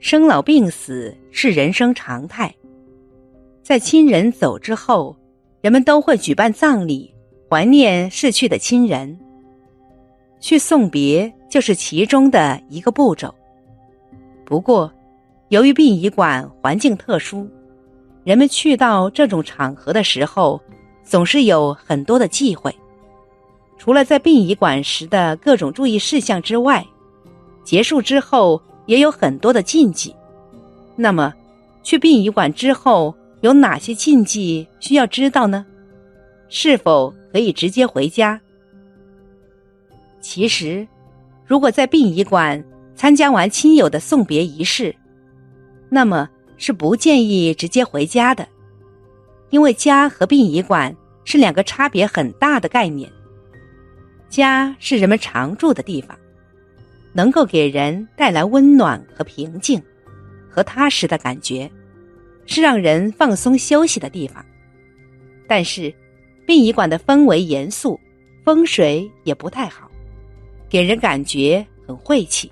生老病死是人生常态。在亲人走之后，人们都会举办葬礼，怀念逝去的亲人。去送别就是其中的一个步骤。不过，由于殡仪馆环境特殊，人们去到这种场合的时候，总是有很多的忌讳。除了在殡仪馆时的各种注意事项之外，结束之后也有很多的禁忌。那么，去殡仪馆之后有哪些禁忌需要知道呢？是否可以直接回家？其实，如果在殡仪馆参加完亲友的送别仪式，那么是不建议直接回家的，因为家和殡仪馆是两个差别很大的概念。家是人们常住的地方，能够给人带来温暖和平静，和踏实的感觉，是让人放松休息的地方。但是，殡仪馆的氛围严肃，风水也不太好，给人感觉很晦气。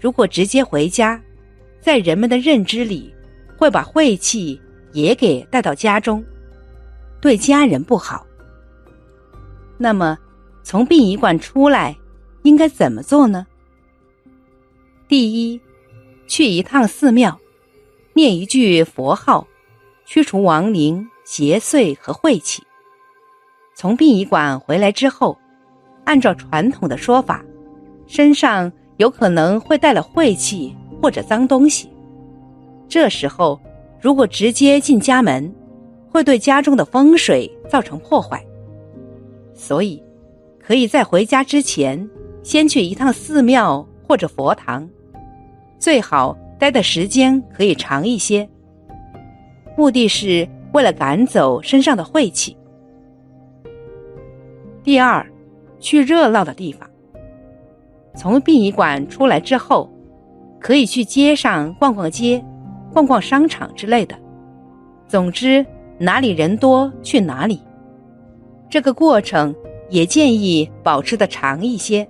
如果直接回家，在人们的认知里，会把晦气也给带到家中，对家人不好。那么。从殡仪馆出来，应该怎么做呢？第一，去一趟寺庙，念一句佛号，驱除亡灵、邪祟和晦气。从殡仪馆回来之后，按照传统的说法，身上有可能会带了晦气或者脏东西。这时候，如果直接进家门，会对家中的风水造成破坏。所以。可以在回家之前，先去一趟寺庙或者佛堂，最好待的时间可以长一些。目的是为了赶走身上的晦气。第二，去热闹的地方。从殡仪馆出来之后，可以去街上逛逛街，逛逛商场之类的。总之，哪里人多去哪里。这个过程。也建议保持的长一些。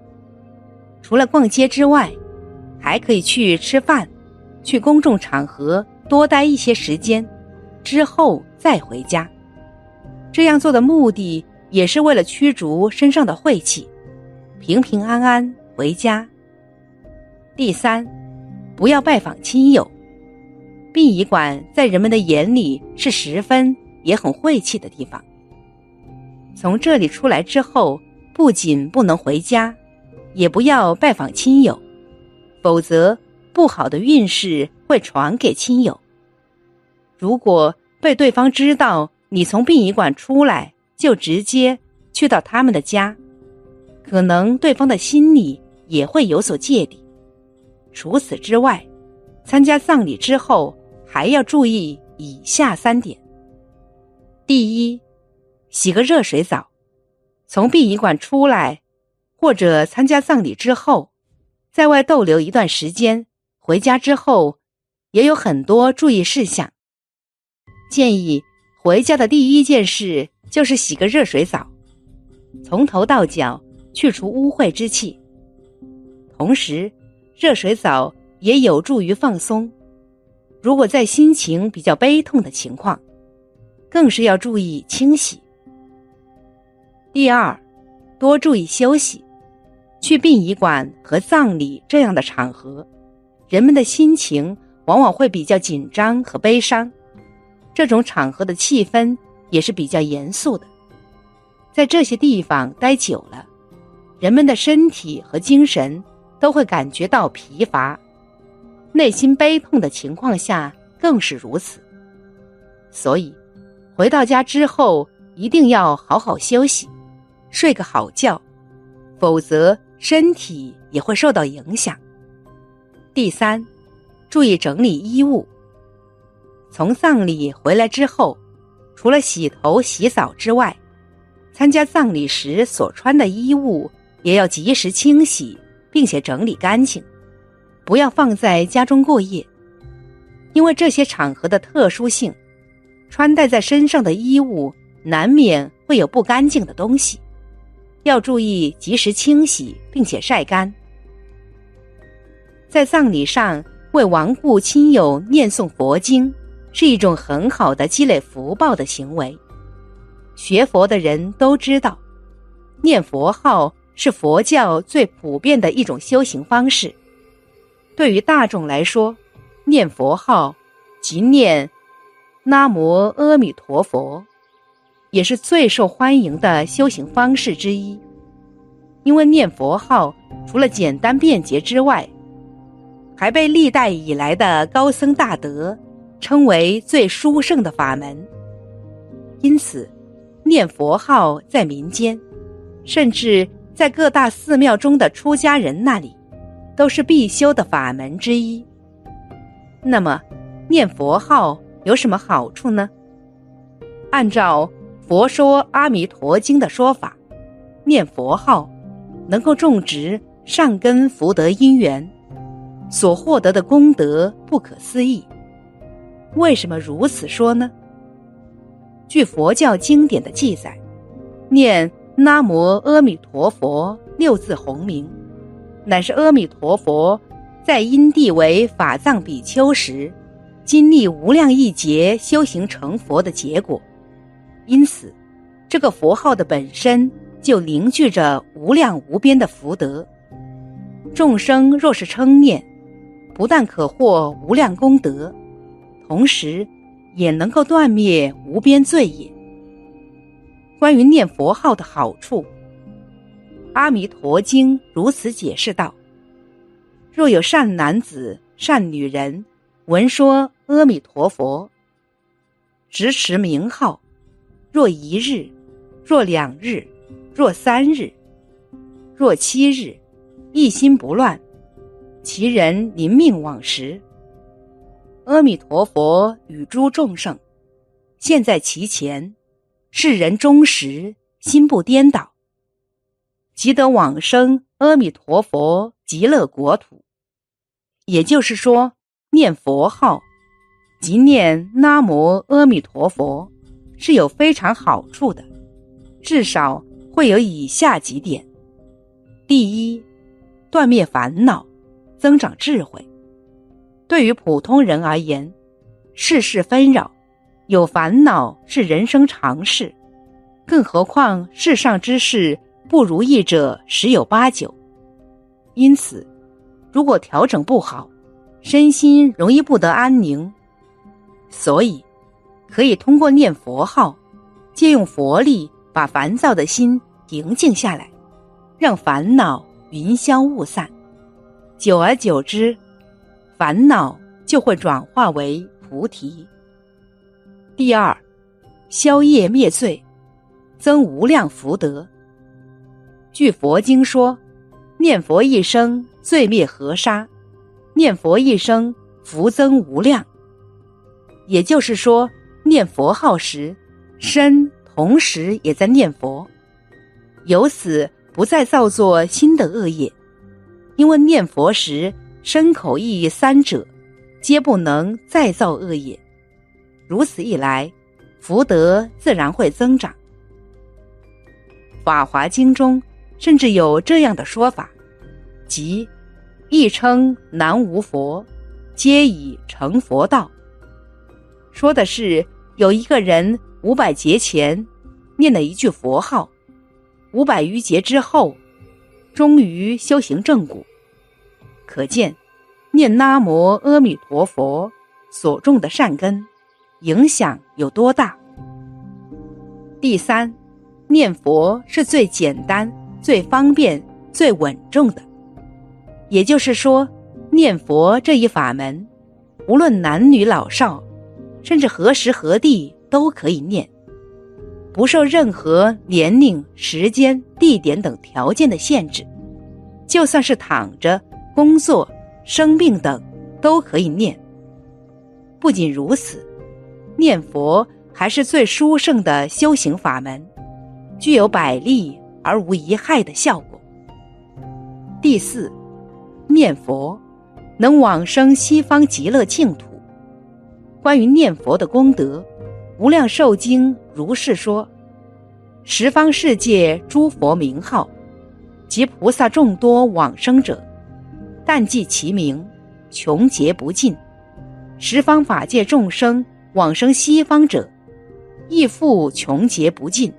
除了逛街之外，还可以去吃饭，去公众场合多待一些时间，之后再回家。这样做的目的也是为了驱逐身上的晦气，平平安安回家。第三，不要拜访亲友。殡仪馆在人们的眼里是十分也很晦气的地方。从这里出来之后，不仅不能回家，也不要拜访亲友，否则不好的运势会传给亲友。如果被对方知道你从殡仪馆出来就直接去到他们的家，可能对方的心里也会有所芥蒂。除此之外，参加葬礼之后还要注意以下三点：第一。洗个热水澡，从殡仪馆出来，或者参加葬礼之后，在外逗留一段时间，回家之后也有很多注意事项。建议回家的第一件事就是洗个热水澡，从头到脚去除污秽之气。同时，热水澡也有助于放松。如果在心情比较悲痛的情况，更是要注意清洗。第二，多注意休息。去殡仪馆和葬礼这样的场合，人们的心情往往会比较紧张和悲伤。这种场合的气氛也是比较严肃的。在这些地方待久了，人们的身体和精神都会感觉到疲乏，内心悲痛的情况下更是如此。所以，回到家之后一定要好好休息。睡个好觉，否则身体也会受到影响。第三，注意整理衣物。从葬礼回来之后，除了洗头洗澡之外，参加葬礼时所穿的衣物也要及时清洗，并且整理干净，不要放在家中过夜。因为这些场合的特殊性，穿戴在身上的衣物难免会有不干净的东西。要注意及时清洗，并且晒干。在葬礼上为亡故亲友念诵佛经，是一种很好的积累福报的行为。学佛的人都知道，念佛号是佛教最普遍的一种修行方式。对于大众来说，念佛号即念“南无阿弥陀佛”，也是最受欢迎的修行方式之一。因为念佛号除了简单便捷之外，还被历代以来的高僧大德称为最殊胜的法门。因此，念佛号在民间，甚至在各大寺庙中的出家人那里。都是必修的法门之一。那么，念佛号有什么好处呢？按照《佛说阿弥陀经》的说法，念佛号能够种植善根福德因缘，所获得的功德不可思议。为什么如此说呢？据佛教经典的记载，念“南无阿弥陀佛”六字洪名。乃是阿弥陀佛在因地为法藏比丘时，经历无量亿劫修行成佛的结果。因此，这个佛号的本身就凝聚着无量无边的福德。众生若是称念，不但可获无量功德，同时也能够断灭无边罪业。关于念佛号的好处。《阿弥陀经》如此解释道：“若有善男子、善女人，闻说阿弥陀佛，执持名号，若一日，若两日，若三日，若七日，一心不乱，其人临命往时，阿弥陀佛与诸众生现在其前，世人终时心不颠倒。”即得往生阿弥陀佛极乐国土，也就是说，念佛号，即念南无阿弥陀佛，是有非常好处的，至少会有以下几点：第一，断灭烦恼，增长智慧。对于普通人而言，世事纷扰，有烦恼是人生常事，更何况世上之事。不如意者十有八九，因此，如果调整不好，身心容易不得安宁。所以，可以通过念佛号，借用佛力，把烦躁的心平静下来，让烦恼云消雾散。久而久之，烦恼就会转化为菩提。第二，消业灭罪，增无量福德。据佛经说，念佛一生罪灭河沙，念佛一生福增无量。也就是说，念佛号时，身同时也在念佛，由此不再造作新的恶业，因为念佛时身口意三者皆不能再造恶业。如此一来，福德自然会增长。《法华经》中。甚至有这样的说法，即一称南无佛，皆已成佛道。说的是有一个人五百劫前念了一句佛号，五百余劫之后，终于修行正果。可见念南无阿弥陀佛所种的善根影响有多大。第三，念佛是最简单。最方便、最稳重的，也就是说，念佛这一法门，无论男女老少，甚至何时何地都可以念，不受任何年龄、时间、地点等条件的限制。就算是躺着、工作、生病等，都可以念。不仅如此，念佛还是最殊胜的修行法门，具有百利。而无一害的效果。第四，念佛能往生西方极乐净土。关于念佛的功德，《无量寿经》如是说：十方世界诸佛名号，及菩萨众多往生者，但记其名，穷劫不尽，十方法界众生往生西方者，亦复穷劫不尽。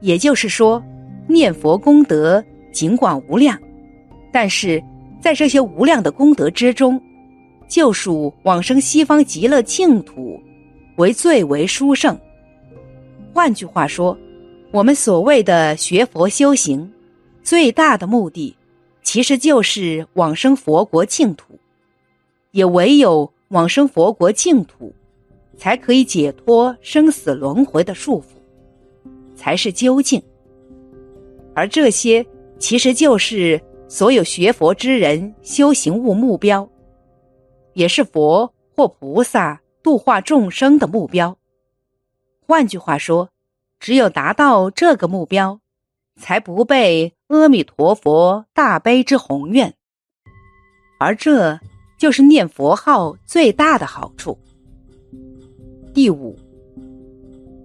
也就是说，念佛功德尽管无量，但是在这些无量的功德之中，就属往生西方极乐净土为最为殊胜。换句话说，我们所谓的学佛修行，最大的目的，其实就是往生佛国净土。也唯有往生佛国净土，才可以解脱生死轮回的束缚。才是究竟，而这些其实就是所有学佛之人修行物目标，也是佛或菩萨度化众生的目标。换句话说，只有达到这个目标，才不被阿弥陀佛大悲之宏愿。而这就是念佛号最大的好处。第五，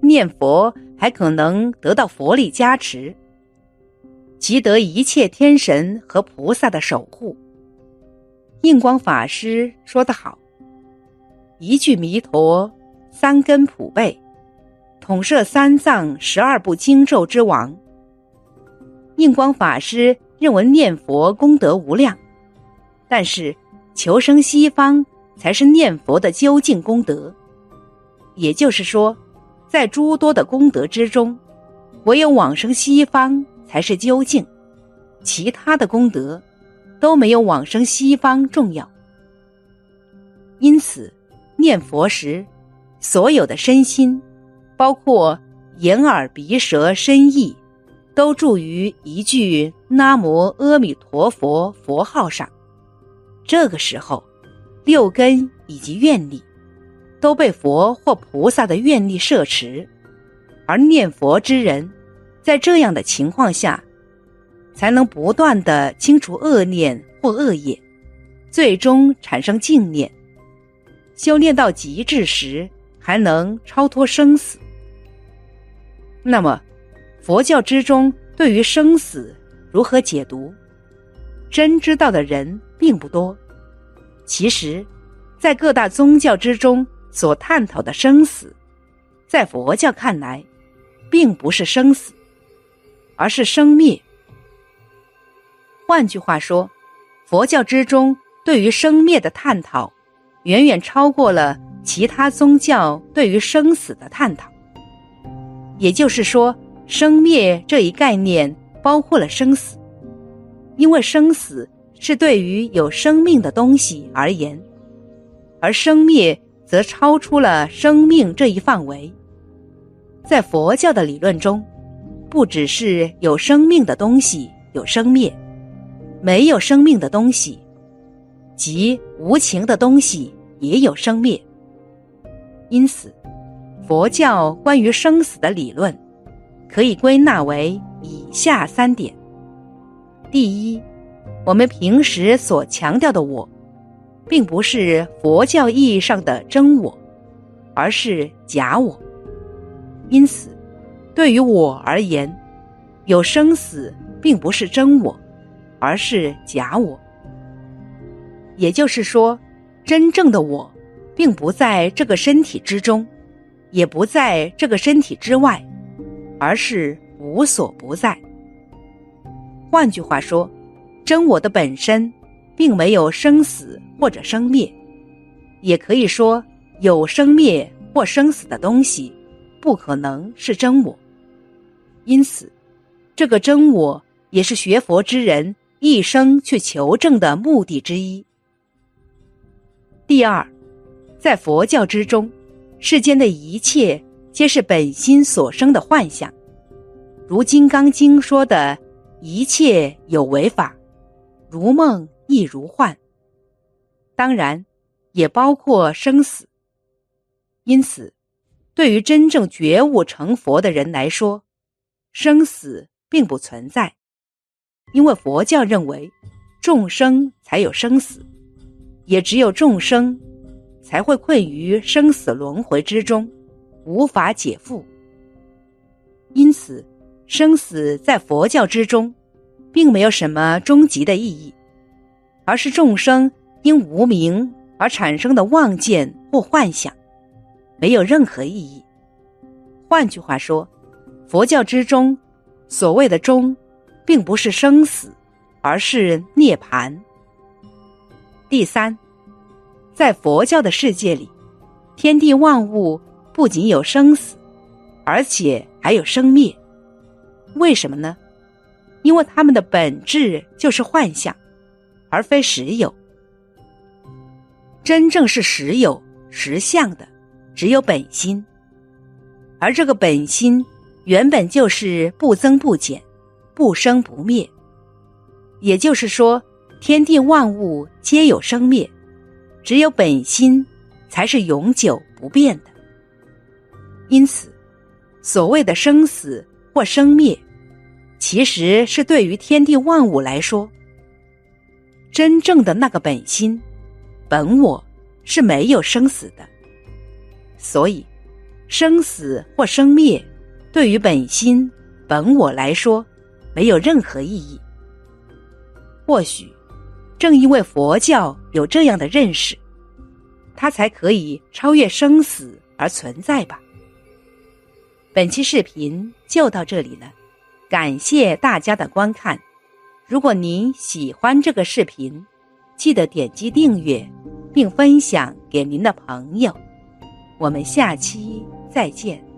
念佛。还可能得到佛力加持，即得一切天神和菩萨的守护。印光法师说得好：“一句弥陀，三根普被，统摄三藏十二部经咒之王。”印光法师认为念佛功德无量，但是求生西方才是念佛的究竟功德。也就是说。在诸多的功德之中，唯有往生西方才是究竟，其他的功德都没有往生西方重要。因此，念佛时，所有的身心，包括眼耳鼻舌身意，都注于一句“南无阿弥陀佛”佛号上。这个时候，六根以及愿力。都被佛或菩萨的愿力摄持，而念佛之人，在这样的情况下，才能不断的清除恶念或恶业，最终产生净念。修炼到极致时，还能超脱生死。那么，佛教之中对于生死如何解读？真知道的人并不多。其实，在各大宗教之中。所探讨的生死，在佛教看来，并不是生死，而是生灭。换句话说，佛教之中对于生灭的探讨，远远超过了其他宗教对于生死的探讨。也就是说，生灭这一概念包括了生死，因为生死是对于有生命的东西而言，而生灭。则超出了生命这一范围。在佛教的理论中，不只是有生命的东西有生灭，没有生命的东西，即无情的东西也有生灭。因此，佛教关于生死的理论，可以归纳为以下三点：第一，我们平时所强调的我。并不是佛教意义上的真我，而是假我。因此，对于我而言，有生死并不是真我，而是假我。也就是说，真正的我，并不在这个身体之中，也不在这个身体之外，而是无所不在。换句话说，真我的本身。并没有生死或者生灭，也可以说有生灭或生死的东西，不可能是真我。因此，这个真我也是学佛之人一生去求证的目的之一。第二，在佛教之中，世间的一切皆是本心所生的幻象，如《金刚经》说的一切有为法，如梦。亦如幻，当然也包括生死。因此，对于真正觉悟成佛的人来说，生死并不存在，因为佛教认为众生才有生死，也只有众生才会困于生死轮回之中，无法解缚。因此，生死在佛教之中，并没有什么终极的意义。而是众生因无明而产生的妄见或幻想，没有任何意义。换句话说，佛教之中所谓的“中”，并不是生死，而是涅槃。第三，在佛教的世界里，天地万物不仅有生死，而且还有生灭。为什么呢？因为他们的本质就是幻象，而非实有。真正是实有实相的，只有本心。而这个本心原本就是不增不减、不生不灭。也就是说，天地万物皆有生灭，只有本心才是永久不变的。因此，所谓的生死或生灭，其实是对于天地万物来说，真正的那个本心。本我是没有生死的，所以生死或生灭对于本心本我来说没有任何意义。或许正因为佛教有这样的认识，它才可以超越生死而存在吧。本期视频就到这里了，感谢大家的观看。如果您喜欢这个视频，记得点击订阅。并分享给您的朋友，我们下期再见。